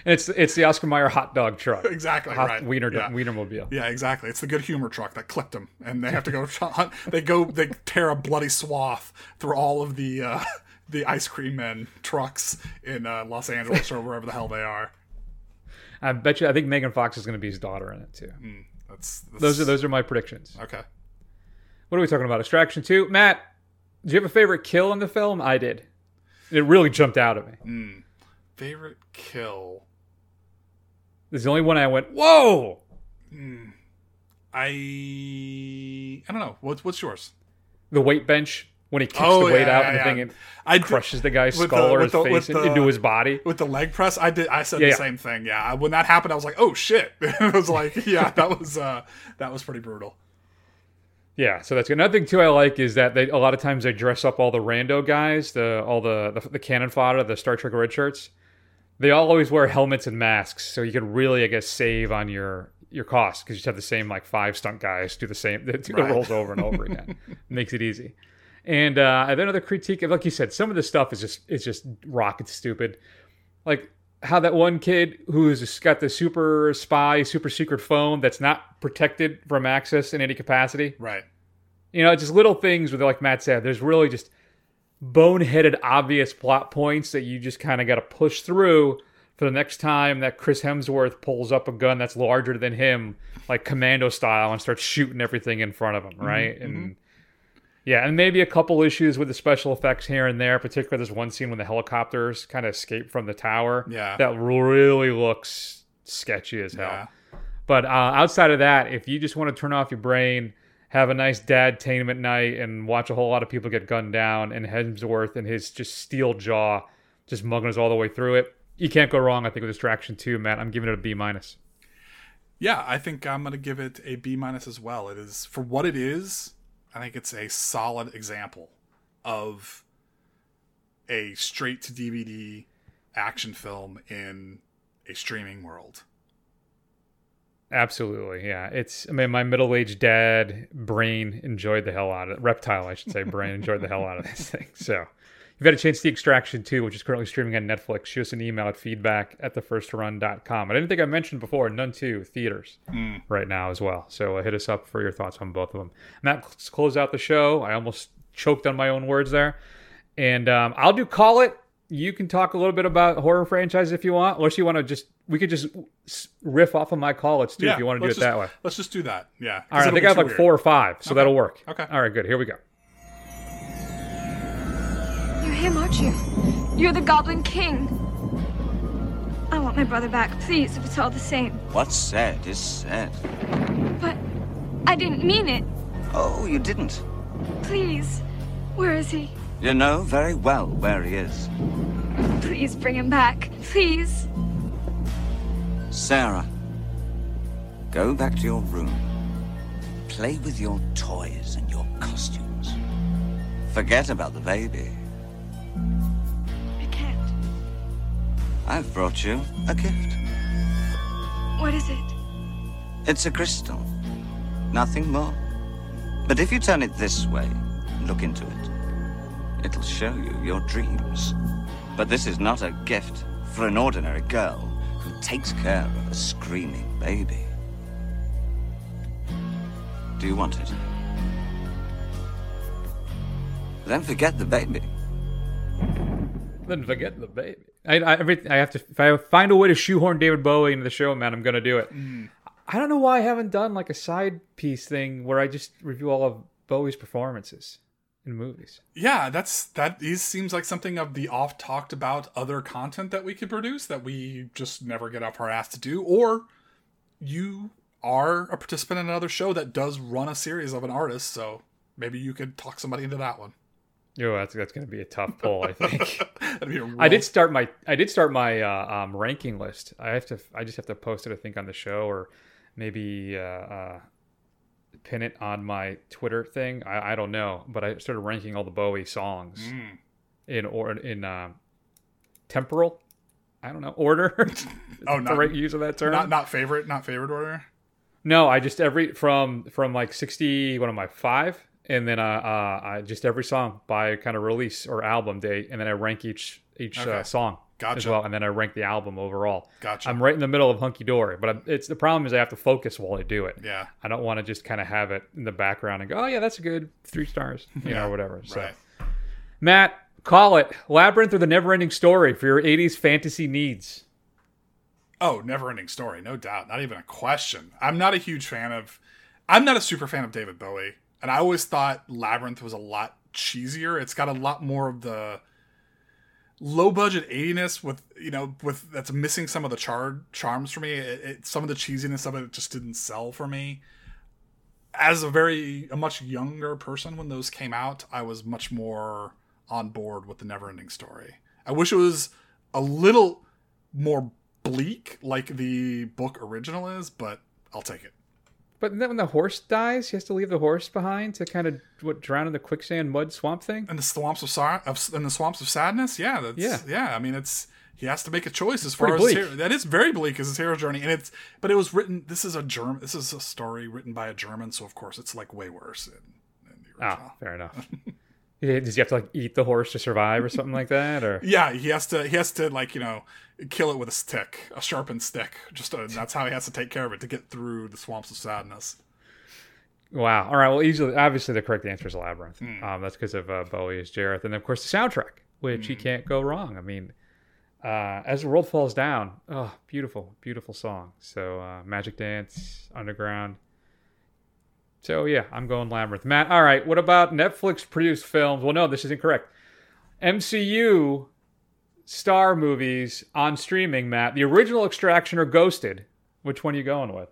And it's it's the Oscar Mayer hot dog truck. Exactly, hot right. Wiener Yeah. Wienermobile. Yeah, exactly. It's the good humor truck that clipped him and they have to go hunt they go they tear a bloody swath through all of the uh the ice cream men trucks in uh, Los Angeles or wherever the hell they are. I bet you. I think Megan Fox is going to be his daughter in it too. That's, that's Those are those are my predictions. Okay. What are we talking about? Extraction two. Matt, do you have a favorite kill in the film? I did. It really jumped out at me. Mm. Favorite kill. This is the only one I went, whoa! I I don't know. What's what's yours? The weight bench when he kicks Oh, the weight yeah, out yeah, and the yeah. thing and I did- crushes the guy's skull the- or his the- face the- into his body. with the leg press. I did. I said the same thing. Yeah, when that happened, I was like, "Oh shit!" it was like, yeah, that was uh, that was pretty brutal. Yeah, so that's good. Another thing too I like is that they a lot of times they dress up all the rando guys, the all the the, the cannon fodder, the Star Trek red shirts. They all always wear helmets and masks, so you can really, I guess, save on your your costs because you just have the same like five stunt guys do the same do the Right. rolls over and over again. Makes it easy. And uh, another critique, like you said, some of the stuff is just it's just rocket stupid. Like how that one kid who's got the super spy, super secret phone that's not protected from access in any capacity. Right. You know, just little things with like Matt said, there's really just boneheaded obvious plot points that you just kind of got to push through for the next time that Chris Hemsworth pulls up a gun that's larger than him, like commando style, and starts shooting everything in front of him, mm-hmm, right? Mm-hmm. And yeah, and maybe a couple issues with the special effects here and there. Particularly, there's one scene when the helicopters kind of escape from the tower. Yeah. that really looks sketchy as hell. Yeah. But uh, outside of that, if you just want to turn off your brain have a nice dad tainment night and watch a whole lot of people get gunned down and Hemsworth and his just steel jaw just mugging us all the way through it. You can't go wrong, I think, with Distraction 2, Matt. I'm giving it a B minus. Yeah, I think I'm gonna give it a B minus as well. It is for what it is. I think it's a solid example of a straight to DVD action film in a streaming world. Absolutely, yeah. It's I mean my middle aged dad brain enjoyed the hell out of it. Reptile, I should say, brain enjoyed the hell out of this thing. So you've got a chance to see Extraction 2, which is currently streaming on Netflix. Shoot us an email at feedback at thefirstrun.com. I didn't think I mentioned before, Nun 2 theaters Mm. right now as well. So uh, hit us up for your thoughts on both of them. Matt, let's close out the show. I almost choked on my own words there. And um, I'll do Call It. You can talk a little bit about horror franchise if you want, unless you want to just, we could just riff off of my Call It's too if you want to do it let's that way. Let's just do that. Yeah. All right. I think I have like weird. four or five, so Okay. that'll work. Okay. All right, good. Here we go. Him, aren't you? You're the Goblin King. I want my brother back, please, if it's all the same. What's said is said. But I didn't mean it. Oh, you didn't. Please. Where is he? You know very well where he is. Please bring him back. Please. Sarah, go back to your room. Play with your toys and your costumes. Forget about the baby. I've brought you a gift. What is it? It's a crystal. Nothing more. But if you turn it this way, and look into it, it'll show you your dreams. But this is not a gift for an ordinary girl who takes care of a screaming baby. Do you want it? Then forget the baby. Then forget the baby. I, I, every, I have to. If I find a way to shoehorn David Bowie into the show, man, I'm gonna do it. Mm. I don't know why I haven't done like a side piece thing where I just review all of Bowie's performances in movies. Yeah, that's that is seems like something of the oft talked about other content that we could produce that we just never get up our ass to do. Or you are a participant in another show that does run a series of an artist, so maybe you could talk somebody into that one. Yo, that's that's gonna be a tough pull. I think. That'd be a I did start my I did start my uh, um, ranking list. I have to I just have to post it I think on the show or maybe uh, uh, pin it on my Twitter thing. I, I don't know, but I started ranking all the Bowie songs Mm. in or in uh, temporal. I don't know order. Oh, the not right use of that term. Not not favorite, not favorite order. No, I just every from from like sixty. What am I five? And then uh, uh, I just every song by kind of release or album date, and then I rank each each Okay. uh, song as Gotcha. well, and then I rank the album overall. Gotcha. I'm right in the middle of hunky dory, but I'm, it's the problem is I have to focus while I do it. Yeah. I don't want to just kind of have it in the background and go, oh yeah, that's a good three stars, you Yeah, know, whatever. So, right. Matt, call it Labyrinth or the Never-Ending Story for your '80s fantasy needs. Oh, never ending story, no doubt. Not even a question. I'm not a huge fan of I'm not a super fan of David Bowie. And I always thought Labyrinth was a lot cheesier. It's got a lot more of the low budget 80ness with you know with that's missing some of the char- charms for me. It, it, some of the cheesiness of it just didn't sell for me. As a very a much younger person when those came out i was much more on board with the never ending story. I wish it was a little more bleak like the book original is but i'll take it But then when the horse dies, he has to leave the horse behind to kind of what drown in the quicksand mud swamp thing. and the swamps of, Sar- of in the swamps of sadness yeah that's Yeah. yeah i mean it's he has to make a choice as far as hero, that is very bleak as his hero journey and it's but it was written this is a german this is a story written by a german so of course it's like way worse Ah, fair enough. Yeah, Does he have to like eat the horse to survive or something like that? Or yeah he has to he has to like you know kill it with a stick a sharpened stick just to, that's how he has to take care of it to get through the swamps of sadness wow. All right. Well, easily, obviously, the correct answer is Labyrinth. Hmm. Um, that's because of uh, Bowie as Jareth, and of course the soundtrack, which you can't go wrong. I mean, uh, as the world falls down, oh, beautiful, beautiful song. So, uh, Magic Dance, Underground. So yeah, I'm going Labyrinth. Matt, all right. What about Netflix produced films? Well, no, this is incorrect. MCU star movies on streaming, Matt. The original Extraction or Ghosted. Which one are you going with?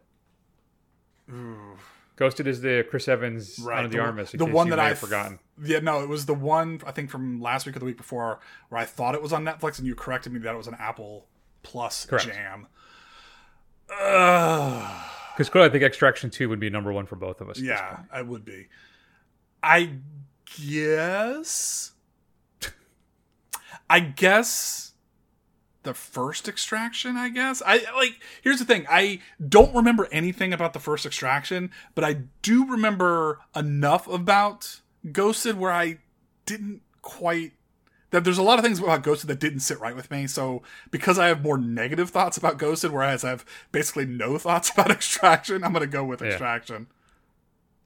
Ooh. Ghosted is the Chris Evans Right, Ana de, the Armas. the one that I have forgotten. Yeah, no, it was the one I think from last week or the week before where I thought it was on Netflix, and you corrected me that it was an Apple Plus Correct. jam. Ugh. Because clearly, I think Extraction Two would be number one for both of us. Yeah. I would be. I guess. I guess the first extraction. I guess I like. Here's the thing. I don't remember anything about the first extraction, but I do remember enough about Ghosted where I didn't quite. That there's a lot of things about Ghosted that didn't sit right with me. So because I have more negative thoughts about Ghosted, whereas I have basically no thoughts about Extraction, I'm gonna go with Yeah. Extraction.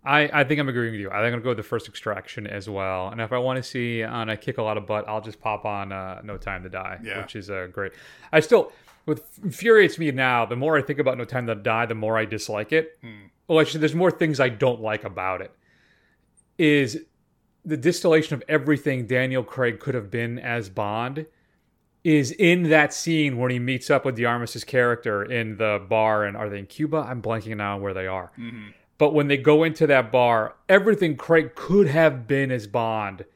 I, I think I'm agreeing with you. I think I'm gonna go with the first Extraction as well. And if I want to see on a kick a lot of butt, I'll just pop on uh, No Time to Die, Yeah. which is uh, great. I still what infuriates me now. The more I think about No Time to Die, the more I dislike it. Well, actually, there's more things I don't like about it. Is the distillation of everything Daniel Craig could have been as Bond is in that scene when he meets up with the Armistice character in the bar and are they in Cuba? I'm blanking now on where they are. Mm-hmm. But when they go into that bar, everything Craig could have been as Bond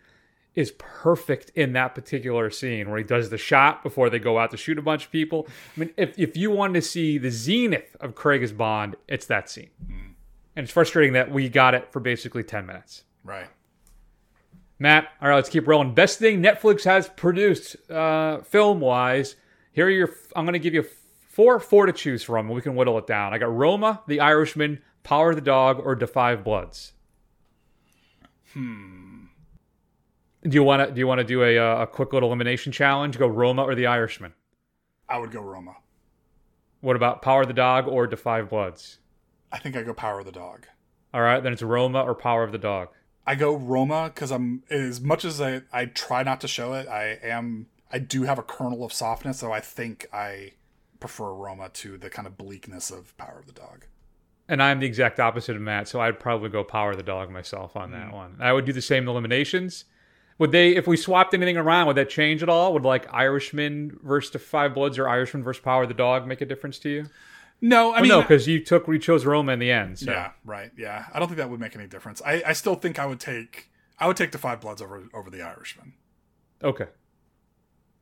is perfect in that particular scene where he does the shot before they go out to shoot a bunch of people. I mean, if, if you want to see the zenith of Craig as Bond, it's that scene. Mm-hmm. And it's frustrating that we got it for basically 10 minutes. Right. Matt, all right, let's keep rolling. Best thing Netflix has produced, uh, film wise. Here are your. I'm going to give you four, four to choose from. We can whittle it down. I got Roma, The Irishman, Power of the Dog, or Da 5 Bloods. Hmm. Do you want to? Do you want to do a, uh, a quick little elimination challenge? Go Roma or The Irishman. I would go Roma. What about Power of the Dog or Da 5 Bloods? I think I go Power of the Dog. All right, then it's Roma or Power of the Dog. I go Roma because I'm as much as I, I try not to show it, I am I do have a kernel of softness, so I think I prefer Roma to the kind of bleakness of Power of the Dog. And I'm the exact opposite of Matt, so I'd probably go Power of the Dog myself on that mm. one. I would do the same eliminations. Would they, if we swapped anything around, would that change at all? Would like Irishman versus the Five Bloods or Irishman versus Power of the Dog make a difference to you? No, I Oh, mean no, because you took we chose Roma in the end. So. Yeah, right. Yeah, I don't think that would make any difference. I, I still think I would take I would take the Five Bloods over over the Irishman. Okay.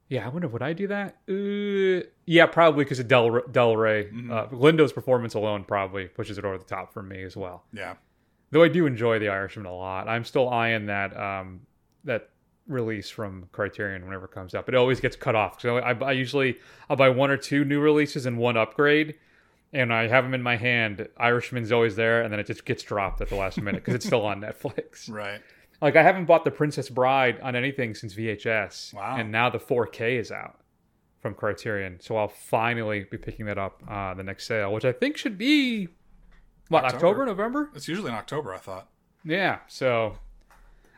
Yeah, I wonder would I do that? Uh, yeah, probably because of Del Delroy. Uh, Lindo's performance alone probably pushes it over the top for me as well. Yeah. Though I do enjoy The Irishman a lot. I'm still eyeing that um, that release from Criterion whenever it comes up. It always gets cut off. So I, I usually I'll buy one or two new releases and one upgrade, and I have them in my hand. Irishman's always there, and then it just gets dropped at the last minute because it's still on Netflix. Right. Like I haven't bought The Princess Bride on anything since VHS. Wow. And now the 4K is out from Criterion, so I'll finally be picking that up uh, the next sale, which I think should be what October, November. It's usually in October, I thought. Yeah. So,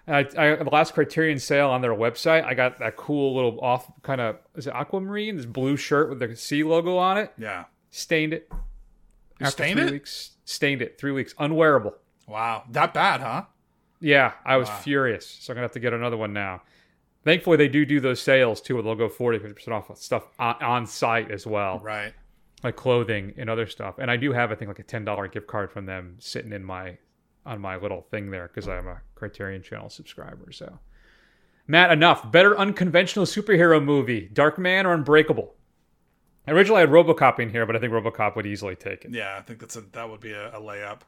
I, I the last Criterion sale on their website, I got that cool little off kind of is it aquamarine, this blue shirt with the sea logo on it. Yeah. Stained it. After stained three it? Weeks, stained it. Three weeks. Unwearable. Wow, that bad, huh? Yeah, I was Wow. furious. So I'm gonna have to get another one now. Thankfully, they do do those sales too. Where they'll go 40 percent off stuff on, on site as well, Right. like clothing and other stuff. And I do have, I think, like a ten dollar gift card from them sitting in my on my little thing there because I'm a Criterion Channel subscriber. So, Matt, enough. Better unconventional superhero movie: Darkman or Unbreakable? Originally, I had RoboCop in here, but I think RoboCop would easily take it. Yeah, I think that's a that would be a, a layup.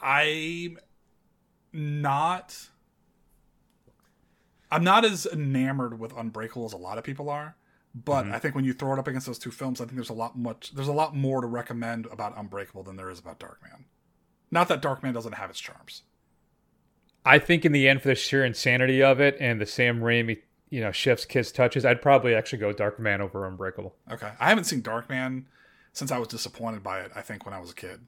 I'm not I'm not as enamored with Unbreakable as a lot of people are, but Mhm. I think when you throw it up against those two films, I think there's a lot much there's a lot more to recommend about Unbreakable than there is about Darkman. Not that Darkman doesn't have its charms. I think in the end, for the sheer insanity of it and the Sam Raimi, you know, shifts, kiss touches, I'd probably actually go Darkman over Unbreakable. Okay. I haven't seen Darkman since I was disappointed by it, I think when I was a kid.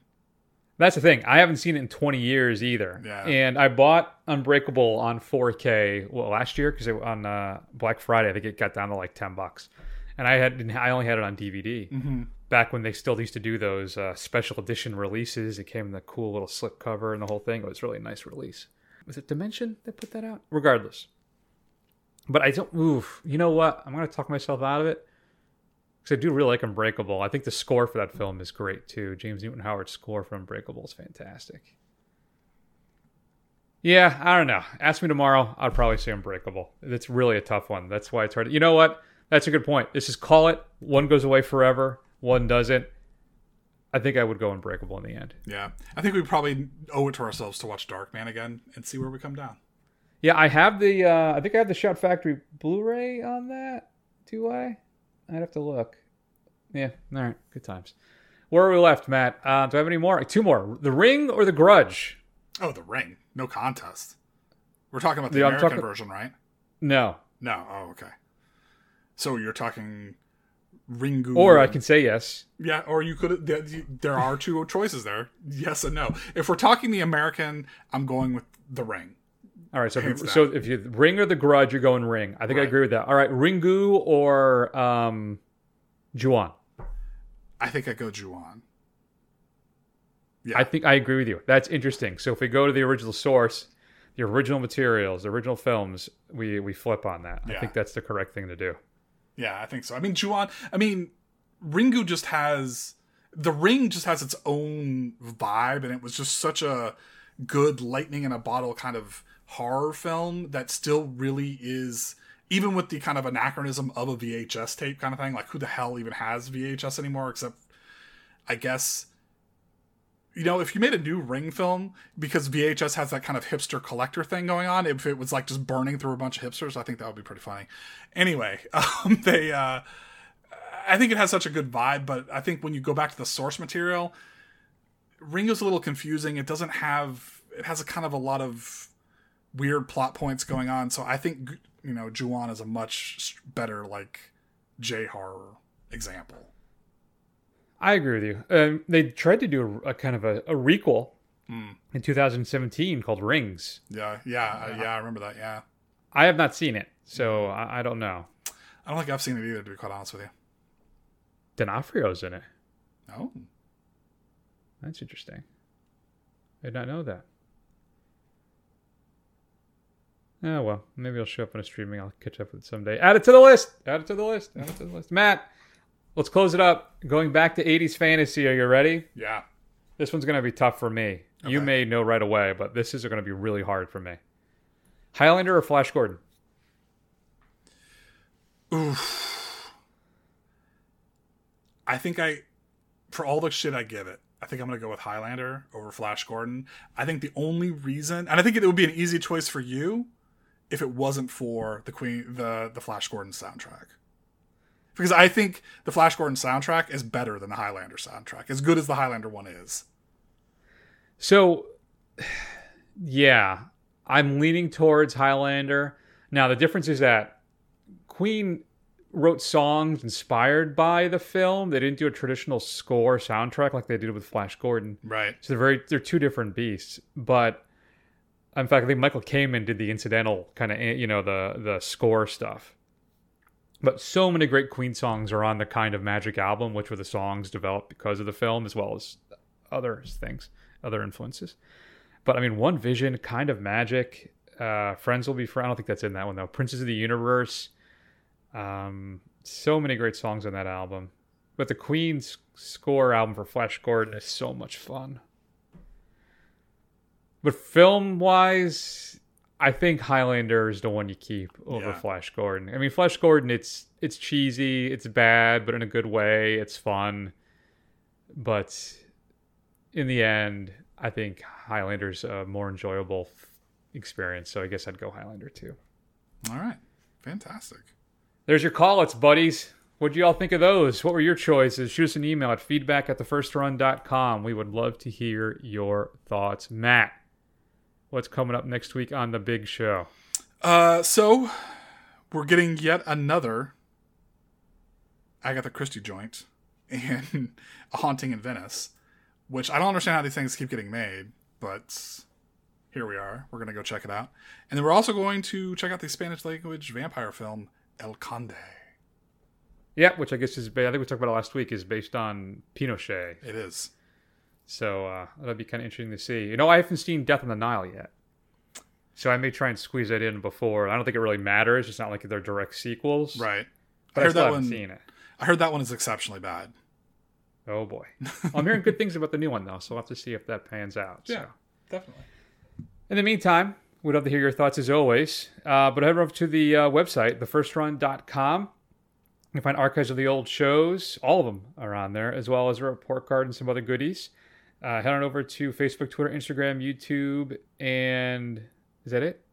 That's the thing. I haven't seen it in 20 years either. Yeah. And I bought Unbreakable on 4K well last year because on uh, Black Friday I think it got down to like 10 bucks, and I had I only had it on DVD Mhm. back when they still used to do those uh, special edition releases. It came in the cool little slip cover and the whole thing. It was really a nice release. Was it Dimension that put that out? Regardless, but I don't. Oof. You know what? I'm gonna talk myself out of it. Because I do really like Unbreakable. I think the score for that film is great too. James Newton Howard's score for Unbreakable is fantastic. Yeah, I don't know. Ask me tomorrow. I'd probably say Unbreakable. It's really a tough one. That's why it's hard. You know what? That's a good point. This is call it. One goes away forever. One doesn't. I think I would go Unbreakable in the end. Yeah, I think we probably owe it to ourselves to watch Darkman again and see where we come down. Yeah, I have the. Uh, I think I have the Shout Factory Blu-ray on that. Do I? I'd have to look. Yeah. All right. Good times. Where are we left, Matt? Uh, do I have any more? Two more. The Ring or The Grudge? Oh, The Ring. No contest. We're talking about the, the American talking... version, right? No. No. Oh, okay. So you're talking Ringu. Or I can say yes. Yeah, or you could. There are two choices there. Yes and no. If we're talking the American, I'm going with the Ring. All right, so if you, so if you Ring or the Grudge, you're going Ring. I think right. I agree with that. All right, Ringu or um, Ju-On. I think I go Ju-On. Yeah. I think I agree with you. That's interesting. So if we go to the original source, the original materials, the original films, we we flip on that. Yeah. I think that's the correct thing to do. Yeah, I think so. I mean, Ju-On. I mean, Ringu just has the ring just has its own vibe, and it was just such a good lightning in a bottle kind of horror film that still really is even with the kind of anachronism of a VHS tape kind of thing, like who the hell even has VHS anymore except I guess you know, if you made a new Ring film because VHS has that kind of hipster collector thing going on, if it was like just burning through a bunch of hipsters, I think that would be pretty funny. Anyway, um, they, uh, I think it has such a good vibe, but I think when you go back to the source material, Ringu's a little confusing. It doesn't have, it has a kind of a lot of weird plot points going on. So I think, you know, Ju-On is a much better, like, J horror example. I agree with you. Um, they tried to do a, a kind of a, a requel mm. in 2017 called Rings. Yeah, yeah, uh, yeah. I remember that. Yeah, I have not seen it, so I, I, don't know. I don't think I've seen it either. To be quite honest with you, D'Onofrio's in it. Oh, that's interesting. I did not know that. Oh well, maybe I'll show up on a streaming. I'll catch up with it someday. Add it to the list. Add it to the list. Add it to the list. Matt, let's close it up. Going back to 80s fantasy, are you ready? Yeah. This one's going to be tough for me. Okay. You may know right away, but this is going to be really hard for me. Highlander or Flash Gordon? Oof. I think I, for all the shit I give it, I think I'm going to go with Highlander over Flash Gordon. I think the only reason, and I think it would be an easy choice for you if it wasn't for the Queen, the the Flash Gordon soundtrack because I think the Flash Gordon soundtrack is better than the Highlander soundtrack, as good as the Highlander one is. So, yeah, I'm leaning towards Highlander. Now, the difference is that Queen wrote songs inspired by the film. They didn't do a traditional score soundtrack like they did with Flash Gordon. Right. So they're very they're two different beasts. But in fact, I think Michael Kamen did the incidental kind of you know the the score stuff. But so many great Queen songs are on the Kind of Magic album, which were the songs developed because of the film, as well as other things, other influences. But I mean, One Vision, Kind of Magic, uh, Friends Will Be Friends. I don't think that's in that one though. Princes of the Universe. Um, so many great songs on that album. But the Queen's score album for Flash Gordon is so much fun. But film wise, I think Highlander is the one you keep over yeah. Flash Gordon. I mean, Flash Gordon, it's it's cheesy, it's bad, but in a good way. It's fun, but in the end, I think Highlander's a more enjoyable experience. So I guess I'd go Highlander too. All right, fantastic. There's your call It's buddies. What do y'all think of those? What were your choices? Shoot us an email at feedback at thefirstrun.com. We would love to hear your thoughts. Matt, what's coming up next week on the big show? Uh, so we're getting yet another Agatha Christie joint in A Haunting in Venice, which I don't understand how these things keep getting made, but here we are. We're gonna go check it out, and then we're also going to check out the Spanish language vampire film El Conde. Yeah, which I guess is I think we talked about it last week is based on Pinochet. It is. So uh, that'd be kind of interesting to see. You know, I haven't seen Death on the Nile yet, so I may try and squeeze that in before. I don't think it really matters. It's not like they're direct sequels, right? But I, heard I that one. Seen it. I heard that one is exceptionally bad. Oh boy, I'm hearing good things about the new one though, so we'll have to see if that pans out. Yeah, so. definitely. In the meantime, we'd love to hear your thoughts as always. Uh, but head over to the uh, website, thefirstrun.com. You can find archives of the old shows. All of them are on there, as well as a report card and some other goodies. Uh, head on over to Facebook, Twitter, Instagram, YouTube, and is that it?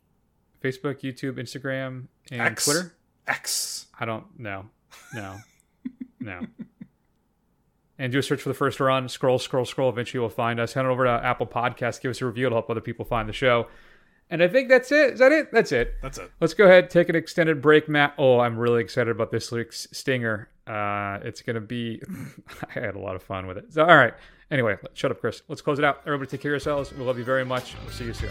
Facebook, YouTube, Instagram, and X. Twitter. X. I don't know. No, no. And do a search for the first run. Scroll, scroll, scroll. Eventually, you'll find us. Head on over to Apple Podcasts. Give us a review. It'll help other people find the show. And I think that's it. Is that it? That's it. That's it. Let's go ahead, take an extended break, Matt. Oh, I'm really excited about this week's stinger. Uh, it's going to be, I had a lot of fun with it. So, all right. Anyway, shut up, Chris. Let's close it out. Everybody take care of yourselves. We love you very much. We'll see you soon.